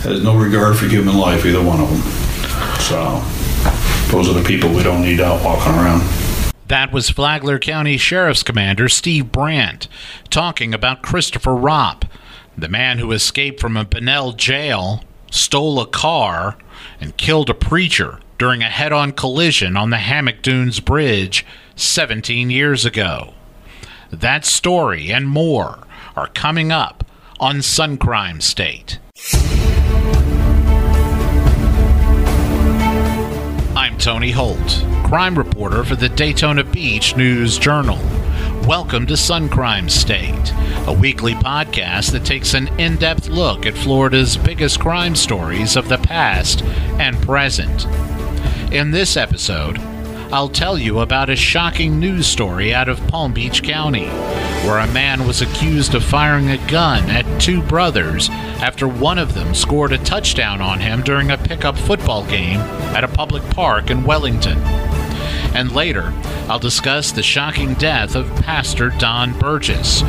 has no regard for human life, either one of them. So, those are the people we don't need out walking around. That was Flagler County Sheriff's Commander Steve Brandt talking about Christopher Ropp, the man who escaped from a Bunnell jail, stole a car, and killed a preacher during a head on collision on the Hammock Dunes Bridge 17 years ago. That story and more are coming up on Sun Crime State. I'm Tony Holt, crime reporter for the Daytona Beach News Journal. Welcome to Sun Crime State, a weekly podcast that takes an in depth look at Florida's biggest crime stories of the past and present. In this episode, I'll tell you about a shocking news story out of Palm Beach County, where a man was accused of firing a gun at two brothers after one of them scored a touchdown on him during a pickup football game at a public park in Wellington. And later, I'll discuss the shocking death of Pastor Don Burgess,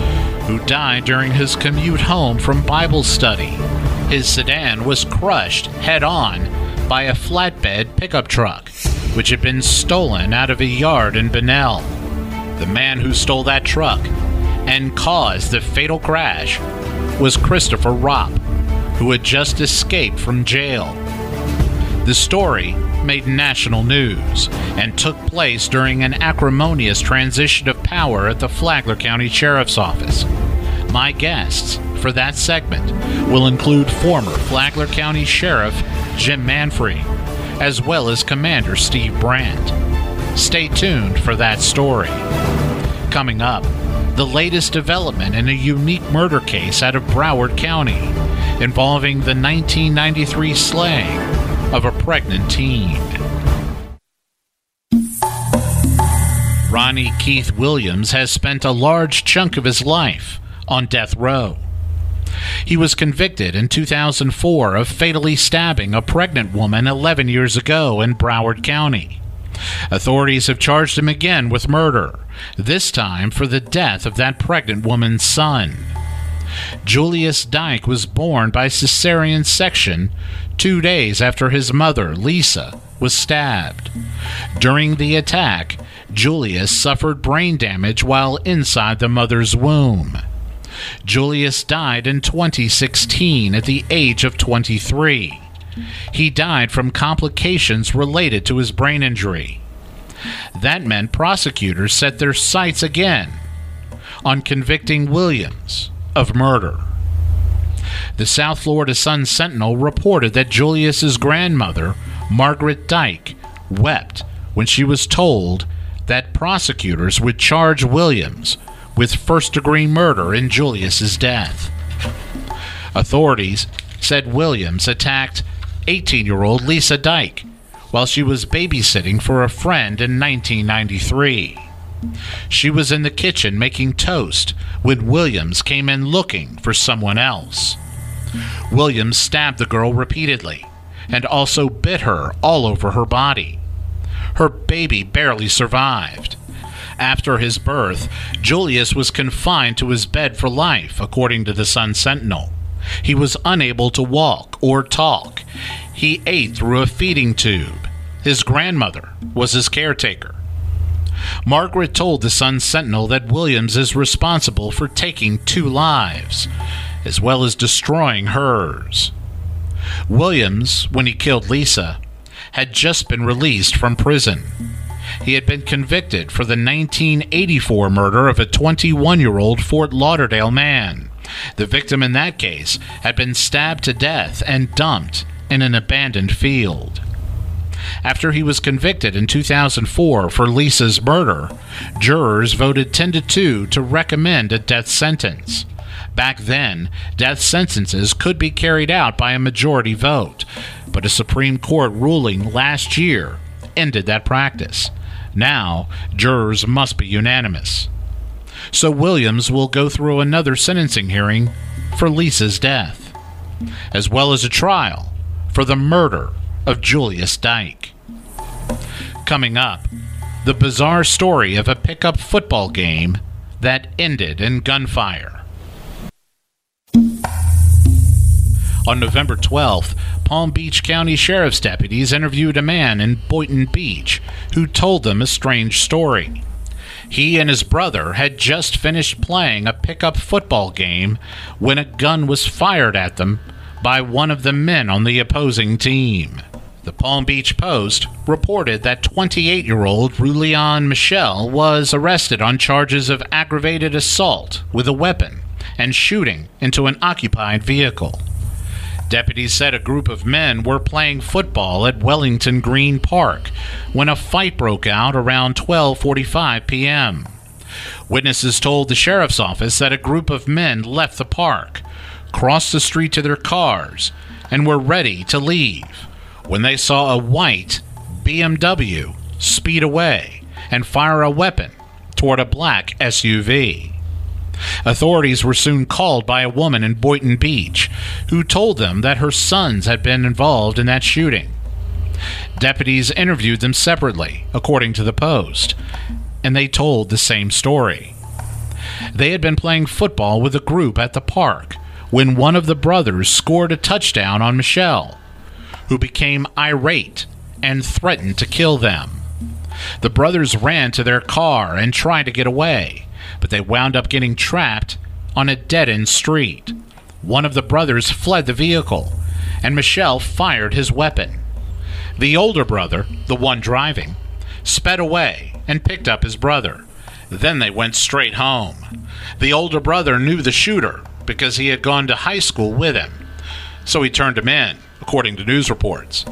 who died during his commute home from Bible study. His sedan was crushed head on by a flatbed pickup truck which had been stolen out of a yard in Bunnell. The man who stole that truck and caused the fatal crash was Christopher Ropp, who had just escaped from jail. The story made national news and took place during an acrimonious transition of power at the Flagler County Sheriff's Office. My guests for that segment will include former Flagler County Sheriff Jim Manfre as well as Commander Steve Brandt. Stay tuned for that story. Coming up, the latest development in a unique murder case out of Broward County involving the 1993 slaying of a pregnant teen. Ronnie Keith Williams has spent a large chunk of his life on death row. He was convicted in 2004 of fatally stabbing a pregnant woman 11 years ago in Broward County. Authorities have charged him again with murder, this time for the death of that pregnant woman's son. Julius Dyke was born by cesarean section two days after his mother, Lisa, was stabbed. During the attack, Julius suffered brain damage while inside the mother's womb. Julius died in 2016 at the age of 23. He died from complications related to his brain injury. That meant prosecutors set their sights again on convicting Williams of murder. The South Florida Sun Sentinel reported that Julius's grandmother, Margaret Dyke, wept when she was told that prosecutors would charge Williams with first degree murder in Julius's death. Authorities said Williams attacked 18 year old Lisa Dyke while she was babysitting for a friend in 1993. She was in the kitchen making toast when Williams came in looking for someone else. Williams stabbed the girl repeatedly and also bit her all over her body. Her baby barely survived. After his birth, Julius was confined to his bed for life, according to the Sun Sentinel. He was unable to walk or talk. He ate through a feeding tube. His grandmother was his caretaker. Margaret told the Sun Sentinel that Williams is responsible for taking two lives, as well as destroying hers. Williams, when he killed Lisa, had just been released from prison he had been convicted for the 1984 murder of a 21 year old Fort Lauderdale man. The victim in that case had been stabbed to death and dumped in an abandoned field. After he was convicted in 2004 for Lisa's murder, jurors voted 10 to 2 to recommend a death sentence. Back then, death sentences could be carried out by a majority vote, but a Supreme Court ruling last year ended that practice. Now, jurors must be unanimous. So Williams will go through another sentencing hearing for Lisa's death, as well as a trial for the murder of Julius Dyke. Coming up, the bizarre story of a pickup football game that ended in gunfire. On November 12th, Palm Beach County Sheriff's deputies interviewed a man in Boynton Beach who told them a strange story. He and his brother had just finished playing a pickup football game when a gun was fired at them by one of the men on the opposing team. The Palm Beach Post reported that 28 year old Rulian Michel was arrested on charges of aggravated assault with a weapon and shooting into an occupied vehicle. Deputies said a group of men were playing football at Wellington Green Park when a fight broke out around 12:45 p.m. Witnesses told the sheriff's office that a group of men left the park, crossed the street to their cars, and were ready to leave when they saw a white BMW speed away and fire a weapon toward a black SUV. Authorities were soon called by a woman in Boynton Beach who told them that her sons had been involved in that shooting. Deputies interviewed them separately, according to the Post, and they told the same story. They had been playing football with a group at the park when one of the brothers scored a touchdown on Michel, who became irate and threatened to kill them. The brothers ran to their car and tried to get away, but they wound up getting trapped on a dead end street. One of the brothers fled the vehicle, and Michel fired his weapon. The older brother, the one driving, sped away and picked up his brother. Then they went straight home. The older brother knew the shooter because he had gone to high school with him, so he turned him in according to news reports.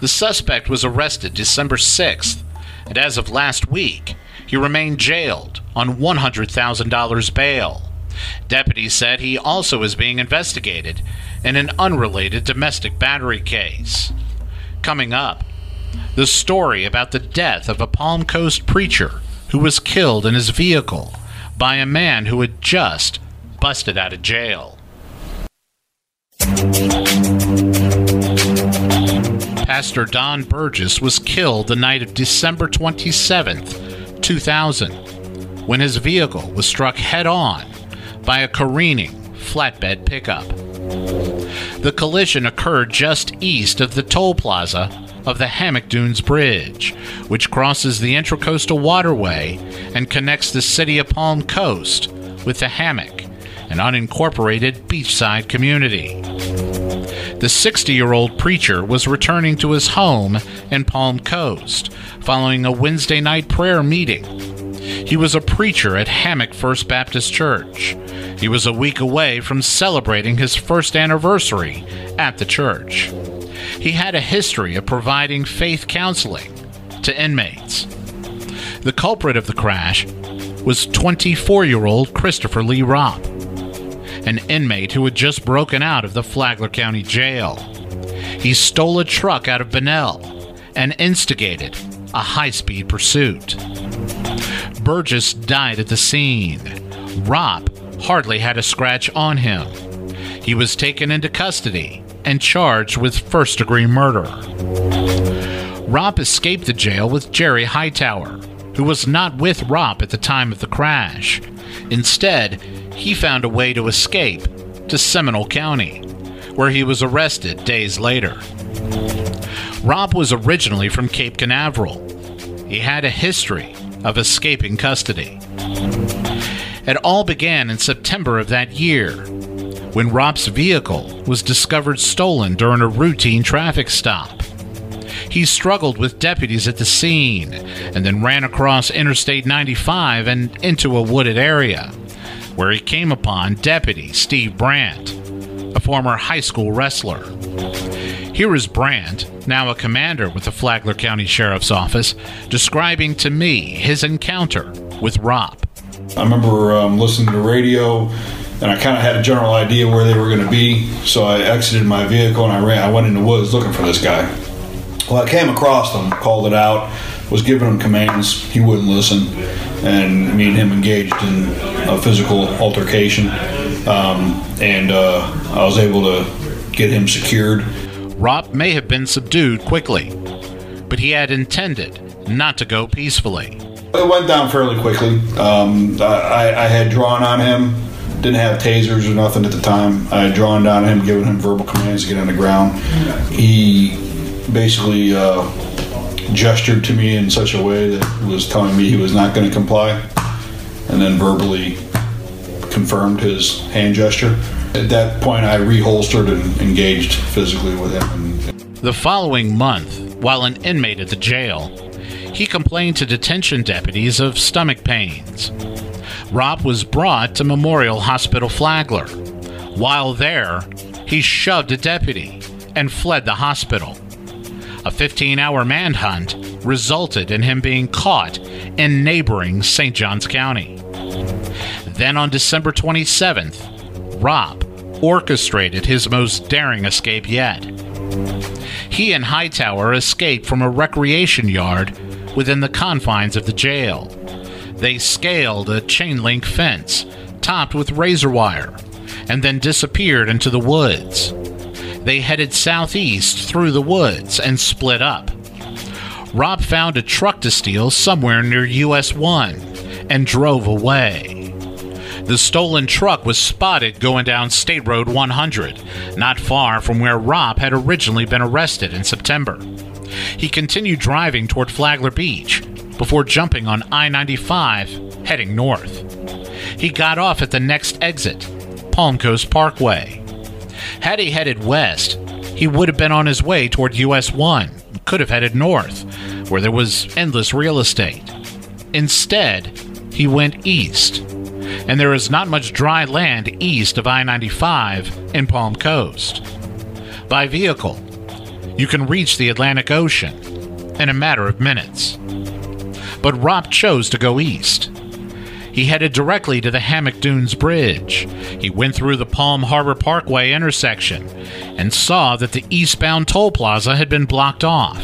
The suspect was arrested December 6th, and as of last week, he remained jailed on $100,000 bail. Deputies said he also is being investigated in an unrelated domestic battery case. Coming up, the story about the death of a Palm Coast preacher who was killed in his vehicle by a man who had just busted out of jail. Pastor Don Burgess was killed the night of December 27, 2000, when his vehicle was struck head on by a careening flatbed pickup. The collision occurred just east of the toll plaza of the Hammock Dunes Bridge, which crosses the Intracoastal Waterway and connects the city of Palm Coast with the Hammock, an unincorporated beachside community. The 60 year old preacher was returning to his home in Palm Coast following a Wednesday night prayer meeting. He was a preacher at Hammock First Baptist Church. He was a week away from celebrating his first anniversary at the church. He had a history of providing faith counseling to inmates. The culprit of the crash was 24 year old Christopher Lee Ropp, an inmate who had just broken out of the Flagler County Jail. He stole a truck out of Bunnell and instigated a high speed pursuit. Burgess died at the scene. Ropp hardly had a scratch on him. He was taken into custody and charged with first degree murder. Ropp escaped the jail with Jerry Hightower, who was not with Ropp at the time of the crash. Instead, he found a way to escape to Seminole County, where he was arrested days later. Ropp was originally from Cape Canaveral. He had a history of escaping custody. It all began in September of that year when Ropp's vehicle was discovered stolen during a routine traffic stop. He struggled with deputies at the scene and then ran across Interstate 95 and into a wooded area where he came upon Deputy Steve Brandt, a former high school wrestler. Here is Brandt, now a commander with the Flagler County Sheriff's Office, describing to me his encounter with Ropp. I remember um, listening to radio, and I kind of had a general idea where they were going to be. So I exited my vehicle and I ran. I went in the woods looking for this guy. Well, I came across him, called it out, was giving him commands. He wouldn't listen, and me and him engaged in a physical altercation. Um, and uh, I was able to get him secured. Ropp may have been subdued quickly, but he had intended not to go peacefully. It went down fairly quickly. Um, I, I, had drawn on him didn't have tasers or nothing at the time. I had drawn down him, giving him verbal commands to get on the ground. He basically uh, gestured to me in such a way that was telling me he was not going to comply, and then verbally confirmed his hand gesture. At that point, I reholstered and engaged physically with him. The following month, while an inmate at the jail, he complained to detention deputies of stomach pains. Ropp was brought to Memorial Hospital Flagler. While there, he shoved a deputy and fled the hospital. A 15 hour manhunt resulted in him being caught in neighboring St. Johns County. Then on December 27th, Ropp orchestrated his most daring escape yet. He and Hightower escaped from a recreation yard within the confines of the jail. They scaled a chain link fence topped with razor wire and then disappeared into the woods. They headed southeast through the woods and split up. Ropp found a truck to steal somewhere near US 1 and drove away. The stolen truck was spotted going down State Road 100, not far from where Ropp had originally been arrested in September. He continued driving toward Flagler Beach before jumping on I 95, heading north. He got off at the next exit, Palm Coast Parkway. Had he headed west, he would have been on his way toward US 1, could have headed north, where there was endless real estate. Instead, he went east, and there is not much dry land east of I 95 in Palm Coast. By vehicle, you can reach the Atlantic Ocean in a matter of minutes. But Ropp chose to go east. He headed directly to the Hammock Dunes Bridge. He went through the Palm Harbor Parkway intersection and saw that the eastbound toll plaza had been blocked off.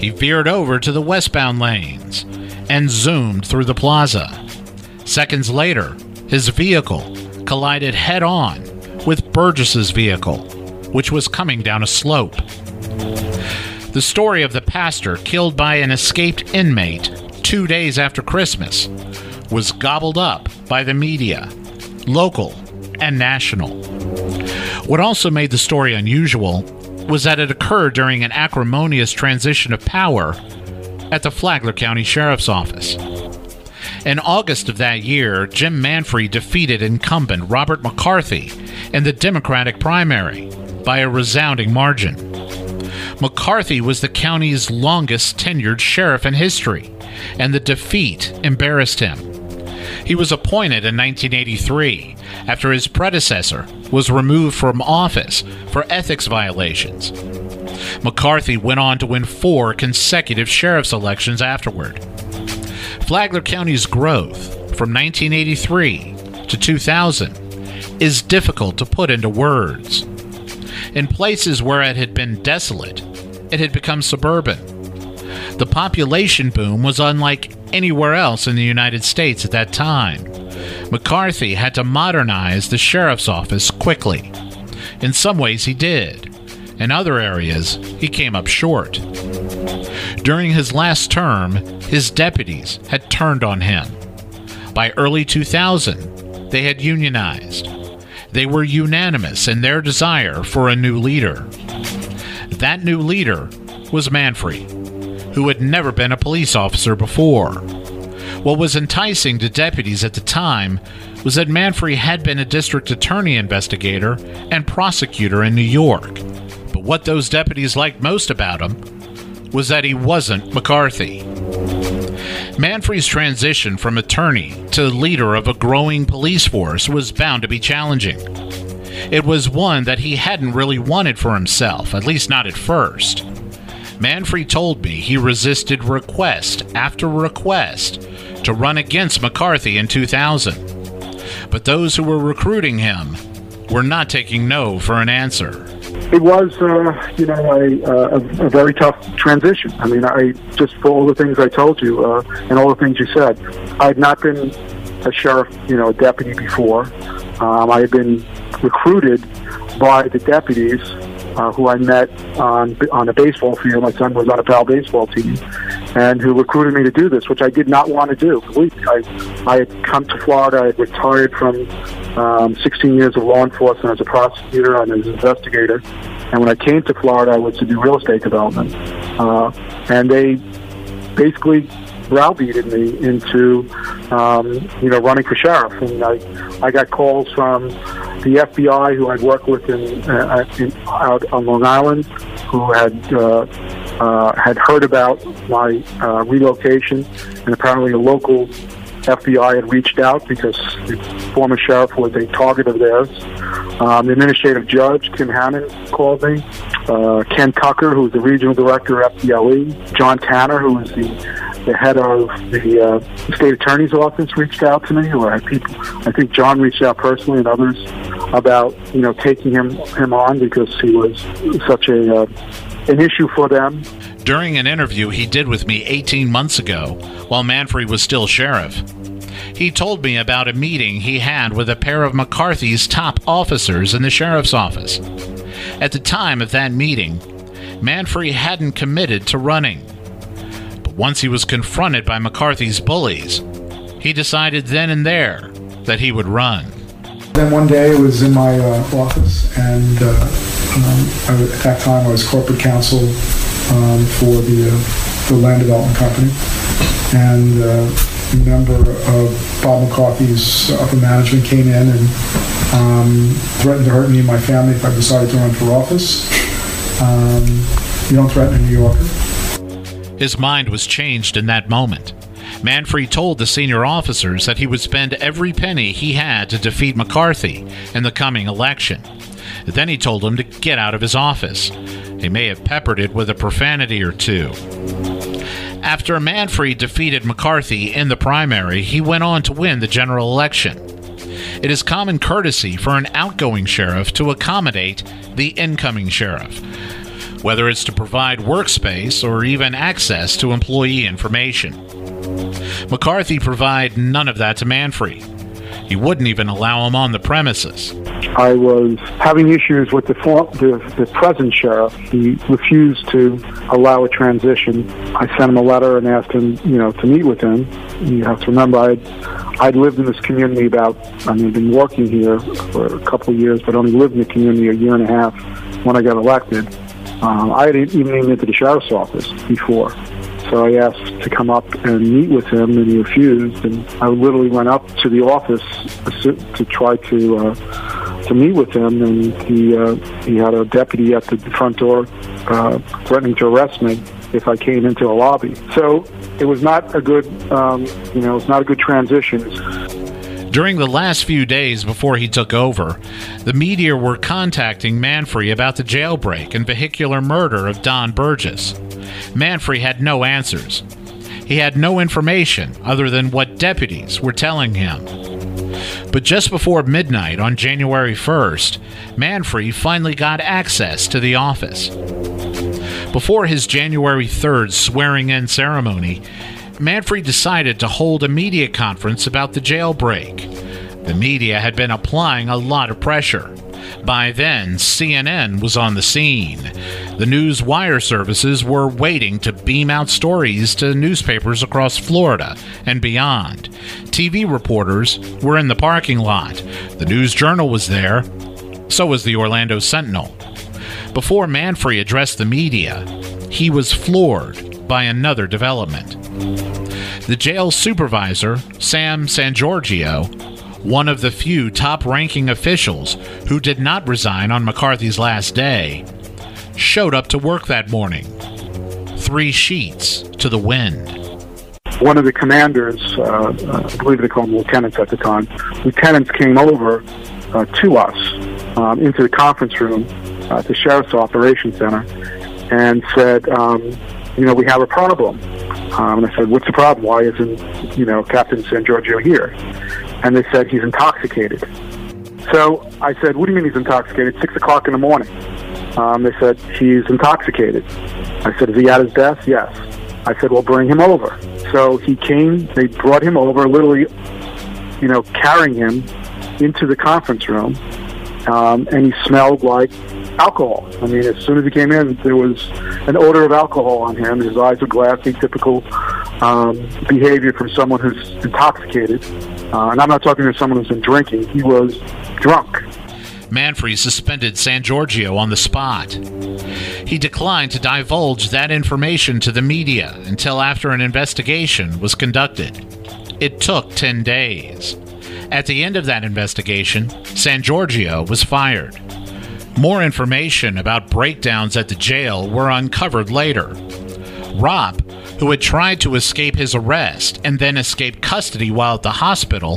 He veered over to the westbound lanes and zoomed through the plaza. Seconds later, his vehicle collided head on with Burgess's vehicle, which was coming down a slope. The story of the pastor killed by an escaped inmate two days after Christmas was gobbled up by the media, local and national. What also made the story unusual was that it occurred during an acrimonious transition of power at the Flagler County Sheriff's Office. In August of that year, Jim Manfre defeated incumbent Robert McCarthy in the Democratic primary by a resounding margin. McCarthy was the county's longest tenured sheriff in history, and the defeat embarrassed him. He was appointed in 1983 after his predecessor was removed from office for ethics violations. McCarthy went on to win four consecutive sheriff's elections afterward. Flagler County's growth from 1983 to 2000 is difficult to put into words. In places where it had been desolate, it had become suburban. The population boom was unlike anywhere else in the United States at that time. McCarthy had to modernize the sheriff's office quickly. In some ways, he did. In other areas, he came up short. During his last term, his deputies had turned on him. By early 2000, they had unionized. They were unanimous in their desire for a new leader. That new leader was Manfre, who had never been a police officer before. What was enticing to deputies at the time was that Manfre had been a district attorney investigator and prosecutor in New York. But what those deputies liked most about him was that he wasn't McCarthy. Manfre's transition from attorney to leader of a growing police force was bound to be challenging. It was one that he hadn't really wanted for himself, at least not at first. Manfre told me he resisted request after request to run against McCarthy in 2000. But those who were recruiting him were not taking no for an answer. It was, uh, you know, a, a, a very tough transition. I mean, I just for all the things I told you uh, and all the things you said, I had not been a sheriff, you know, a deputy before. Um, I had been recruited by the deputies uh, who I met on on a baseball field. My son was on a PAL baseball team, and who recruited me to do this, which I did not want to do. I I had come to Florida. I had retired from um, 16 years of law enforcement as a prosecutor and as an investigator. And when I came to Florida, I was to do real estate development. Uh, and they basically browbeated me into, um, you know, running for sheriff. And I, I got calls from the FBI who I'd worked with in, uh, in out on Long Island, who had uh, uh, had heard about my uh, relocation, and apparently a local FBI had reached out because the former sheriff was a target of theirs. Um, the administrative judge, Tim Hammond, called me. Uh, Ken Tucker, who was the regional director of FDLE. John Tanner, who was the, the head of the uh, state attorney's office, reached out to me. Or I, people, I think John reached out personally, and others about you know taking him him on because he was such a uh, an issue for them. During an interview he did with me 18 months ago, while Manfre was still sheriff, he told me about a meeting he had with a pair of McCarthy's top officers in the sheriff's office. At the time of that meeting, Manfre hadn't committed to running. But once he was confronted by McCarthy's bullies, he decided then and there that he would run. Then one day I was in my uh, office, and uh, um, I, at that time I was corporate counsel um, for the, uh, the land development company. And uh, a member of Bob McCarthy's upper management came in and um, threatened to hurt me and my family if I decided to run for office. Um, you don't threaten a New Yorker. His mind was changed in that moment. Manfre told the senior officers that he would spend every penny he had to defeat McCarthy in the coming election. Then he told him to get out of his office. He may have peppered it with a profanity or two. After Manfre defeated McCarthy in the primary, he went on to win the general election. It is common courtesy for an outgoing sheriff to accommodate the incoming sheriff, whether it's to provide workspace or even access to employee information. McCarthy provided none of that to Manfre. He wouldn't even allow him on the premises. I was having issues with the, the, the present sheriff. He refused to allow a transition. I sent him a letter and asked him, you know, to meet with him. You have to remember, I'd, I'd lived in this community about, I mean, I've been working here for a couple of years, but only lived in the community a year and a half when I got elected. Um, I had even been into the sheriff's office before. So I asked to come up and meet with him, and he refused. And I literally went up to the office to try to uh, to meet with him, and he uh, he had a deputy at the front door uh, threatening to arrest me if I came into a lobby. So it was not a good, um, you know, it's not a good transition. During the last few days before he took over, the media were contacting Manfre about the jailbreak and vehicular murder of Don Burgess. Manfre had no answers. He had no information other than what deputies were telling him. But just before midnight on January 1st, Manfre finally got access to the office. Before his January 3rd swearing in ceremony, Manfre decided to hold a media conference about the jailbreak. The media had been applying a lot of pressure. By then, CNN was on the scene. The news wire services were waiting to beam out stories to newspapers across Florida and beyond. TV reporters were in the parking lot. The News Journal was there. So was the Orlando Sentinel. Before Manfre addressed the media, he was floored by another development. The jail supervisor, Sam Sangiorgio, one of the few top ranking officials who did not resign on McCarthy's last day, showed up to work that morning. Three sheets to the wind. One of the commanders, uh, uh I believe they called them lieutenants at the time, lieutenants came over uh, to us um, into the conference room at the Sheriff's Operations Center and said, um, you know, we have a problem. Um, and I said, what's the problem? Why isn't, you know, Captain Sangiorgio here? and they said he's intoxicated. So I said, what do you mean he's intoxicated? Six o'clock in the morning. Um, they said, he's intoxicated. I said, is he at his desk? Yes. I said, well, bring him over. So he came, they brought him over, literally, you know, carrying him into the conference room. Um, and he smelled like alcohol. I mean, as soon as he came in, there was an odor of alcohol on him. His eyes were glassy, typical um, behavior from someone who's intoxicated. Uh, and I'm not talking to someone who's been drinking. He was drunk. Manfre suspended Sangiorgio on the spot. He declined to divulge that information to the media until after an investigation was conducted. It took 10 days. At the end of that investigation, Sangiorgio was fired. More information about breakdowns at the jail were uncovered later. Ropp, who had tried to escape his arrest and then escape custody while at the hospital,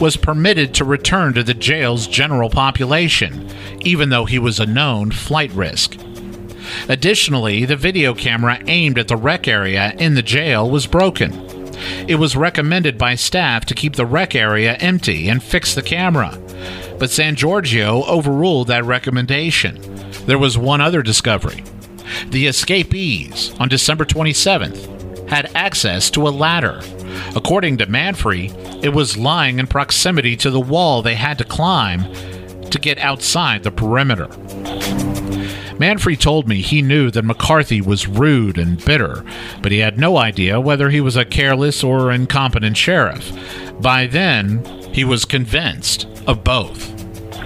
was permitted to return to the jail's general population, even though he was a known flight risk. Additionally, the video camera aimed at the rec area in the jail was broken. It was recommended by staff to keep the rec area empty and fix the camera, but Sangiorgio overruled that recommendation. There was one other discovery. The escapees, on December 27th, had access to a ladder. According to Manfre, it was lying in proximity to the wall they had to climb to get outside the perimeter. Manfre told me he knew that McCarthy was rude and bitter, but he had no idea whether he was a careless or incompetent sheriff. By then, he was convinced of both.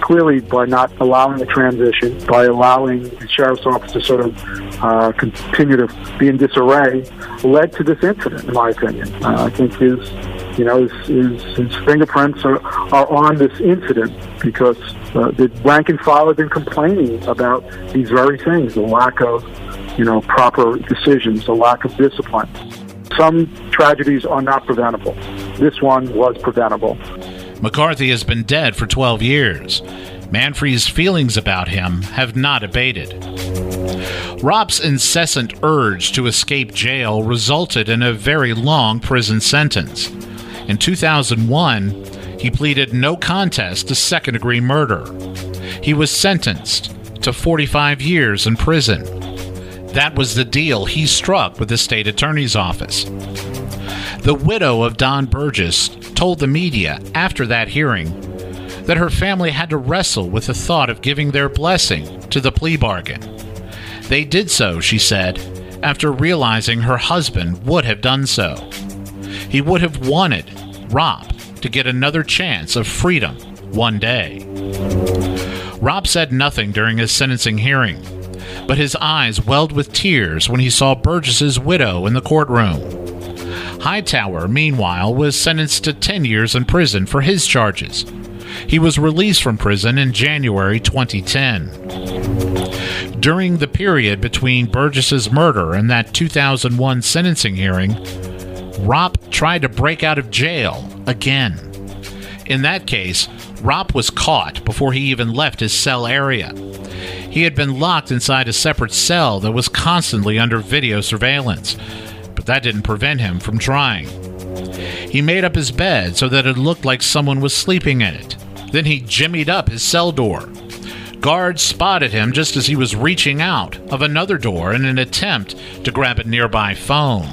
Clearly, by not allowing the transition, by allowing the sheriff's office to sort of uh, continue to be in disarray, led to this incident, in my opinion. Uh, I think his, you know, his, his, his fingerprints are, are on this incident because uh, the rank and file have been complaining about these very things: the lack of, you know, proper decisions, the lack of discipline. Some tragedies are not preventable. This one was preventable. McCarthy has been dead for 12 years. Manfre's feelings about him have not abated. Ropp's incessant urge to escape jail resulted in a very long prison sentence. In 2001, he pleaded no contest to second degree murder. He was sentenced to 45 years in prison. That was the deal he struck with the state attorney's office. The widow of Don Burgess told the media after that hearing that her family had to wrestle with the thought of giving their blessing to the plea bargain. They did so, she said, after realizing her husband would have done so. He would have wanted Ropp to get another chance of freedom one day. Ropp said nothing during his sentencing hearing, but his eyes welled with tears when he saw Burgess's widow in the courtroom. Hightower, meanwhile, was sentenced to 10 years in prison for his charges. He was released from prison in January 2010. During the period between Burgess's murder and that 2001 sentencing hearing, Ropp tried to break out of jail again. In that case, Ropp was caught before he even left his cell area. He had been locked inside a separate cell that was constantly under video surveillance, that didn't prevent him from trying. He made up his bed so that it looked like someone was sleeping in it. Then he jimmied up his cell door. Guards spotted him just as he was reaching out of another door in an attempt to grab a nearby phone.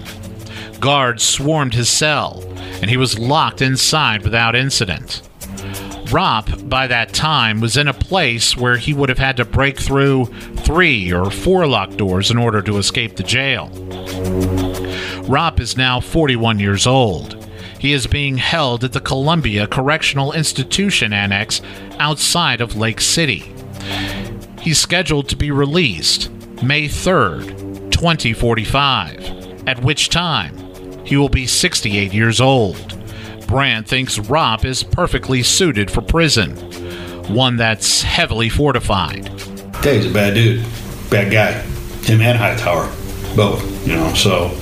Guards swarmed his cell, and he was locked inside without incident. Ropp, by that time, was in a place where he would have had to break through three or four locked doors in order to escape the jail. Ropp is now 41 years old. He is being held at the Columbia Correctional Institution Annex outside of Lake City. He's scheduled to be released May 3rd, 2045, at which time he will be 68 years old. Brandt thinks Ropp is perfectly suited for prison, one that's heavily fortified. He's a bad dude, bad guy. Him and Hightower, both. You know, so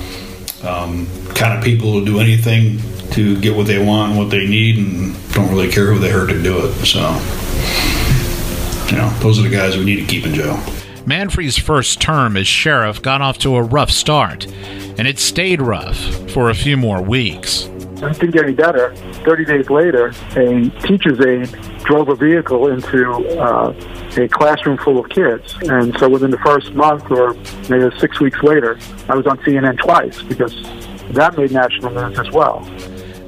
um, kind of people who do anything to get what they want and what they need, and don't really care who they hurt to do it. So, you know, those are the guys we need to keep in jail. Manfre's first term as sheriff got off to a rough start, and it stayed rough for a few more weeks. It didn't get any better. 30 days later, a teacher's aide drove a vehicle into uh, a classroom full of kids. And so within the first month or maybe six weeks later, I was on CNN twice because that made national news as well.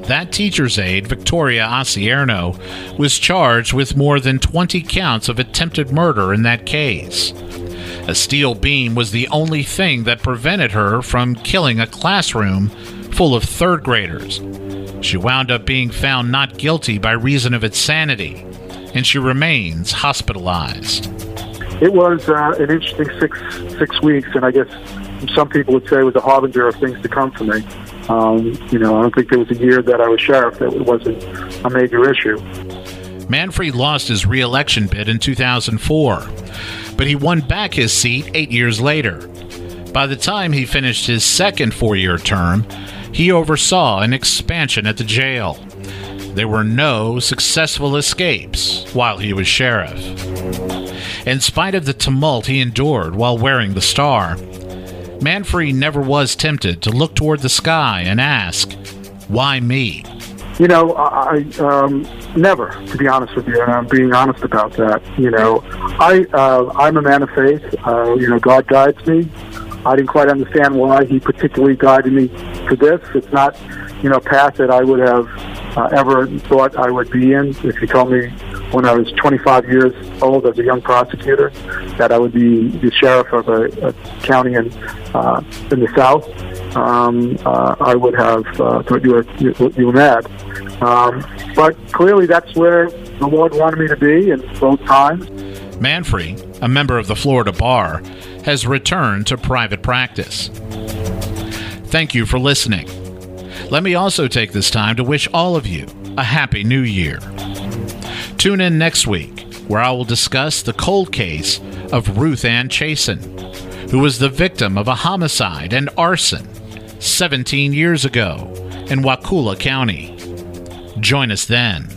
that teacher's aide, Victoria Acierno, was charged with more than 20 counts of attempted murder in that case. A steel beam was the only thing that prevented her from killing a classroom full of third graders. She wound up being found not guilty by reason of insanity, and she remains hospitalized. It was uh, an interesting six six weeks, and I guess some people would say it was a harbinger of things to come for me. Um, you know, I don't think there was a year that I was sheriff that it wasn't a major issue. Manfre lost his reelection bid in 2004, but he won back his seat eight years later. By the time he finished his second four year term, he oversaw an expansion at the jail. There were no successful escapes while he was sheriff. In spite of the tumult he endured while wearing the star, Manfre never was tempted to look toward the sky and ask, Why me? You know, I um, never, to be honest with you, and I'm being honest about that. You know, I uh, I'm a man of faith. Uh, you know, God guides me. I didn't quite understand why He particularly guided me to this. It's not, you know, path that I would have uh, ever thought I would be in. If you told me when I was 25 years old as a young prosecutor that I would be the sheriff of a, a county in uh, in the South, um, uh, I would have uh, thought you were you, were mad. Um, but clearly, that's where the Lord wanted me to be in both times. Manfre, a member of the Florida Bar, has returned to private practice. Thank you for listening. Let me also take this time to wish all of you a happy new year. Tune in next week, where I will discuss the cold case of Ruth Ann Chasen, who was the victim of a homicide and arson 17 years ago in Wakulla County. Join us then.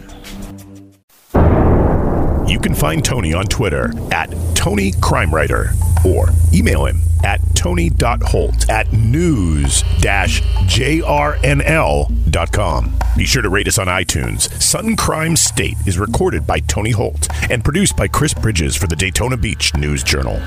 You can find Tony on Twitter at Tony Crime Writer or email him at tony.holt at news-jrnl.com. Be sure to rate us on iTunes. Sudden Crime State is recorded by Tony Holt and produced by Chris Bridges for the Daytona Beach News Journal.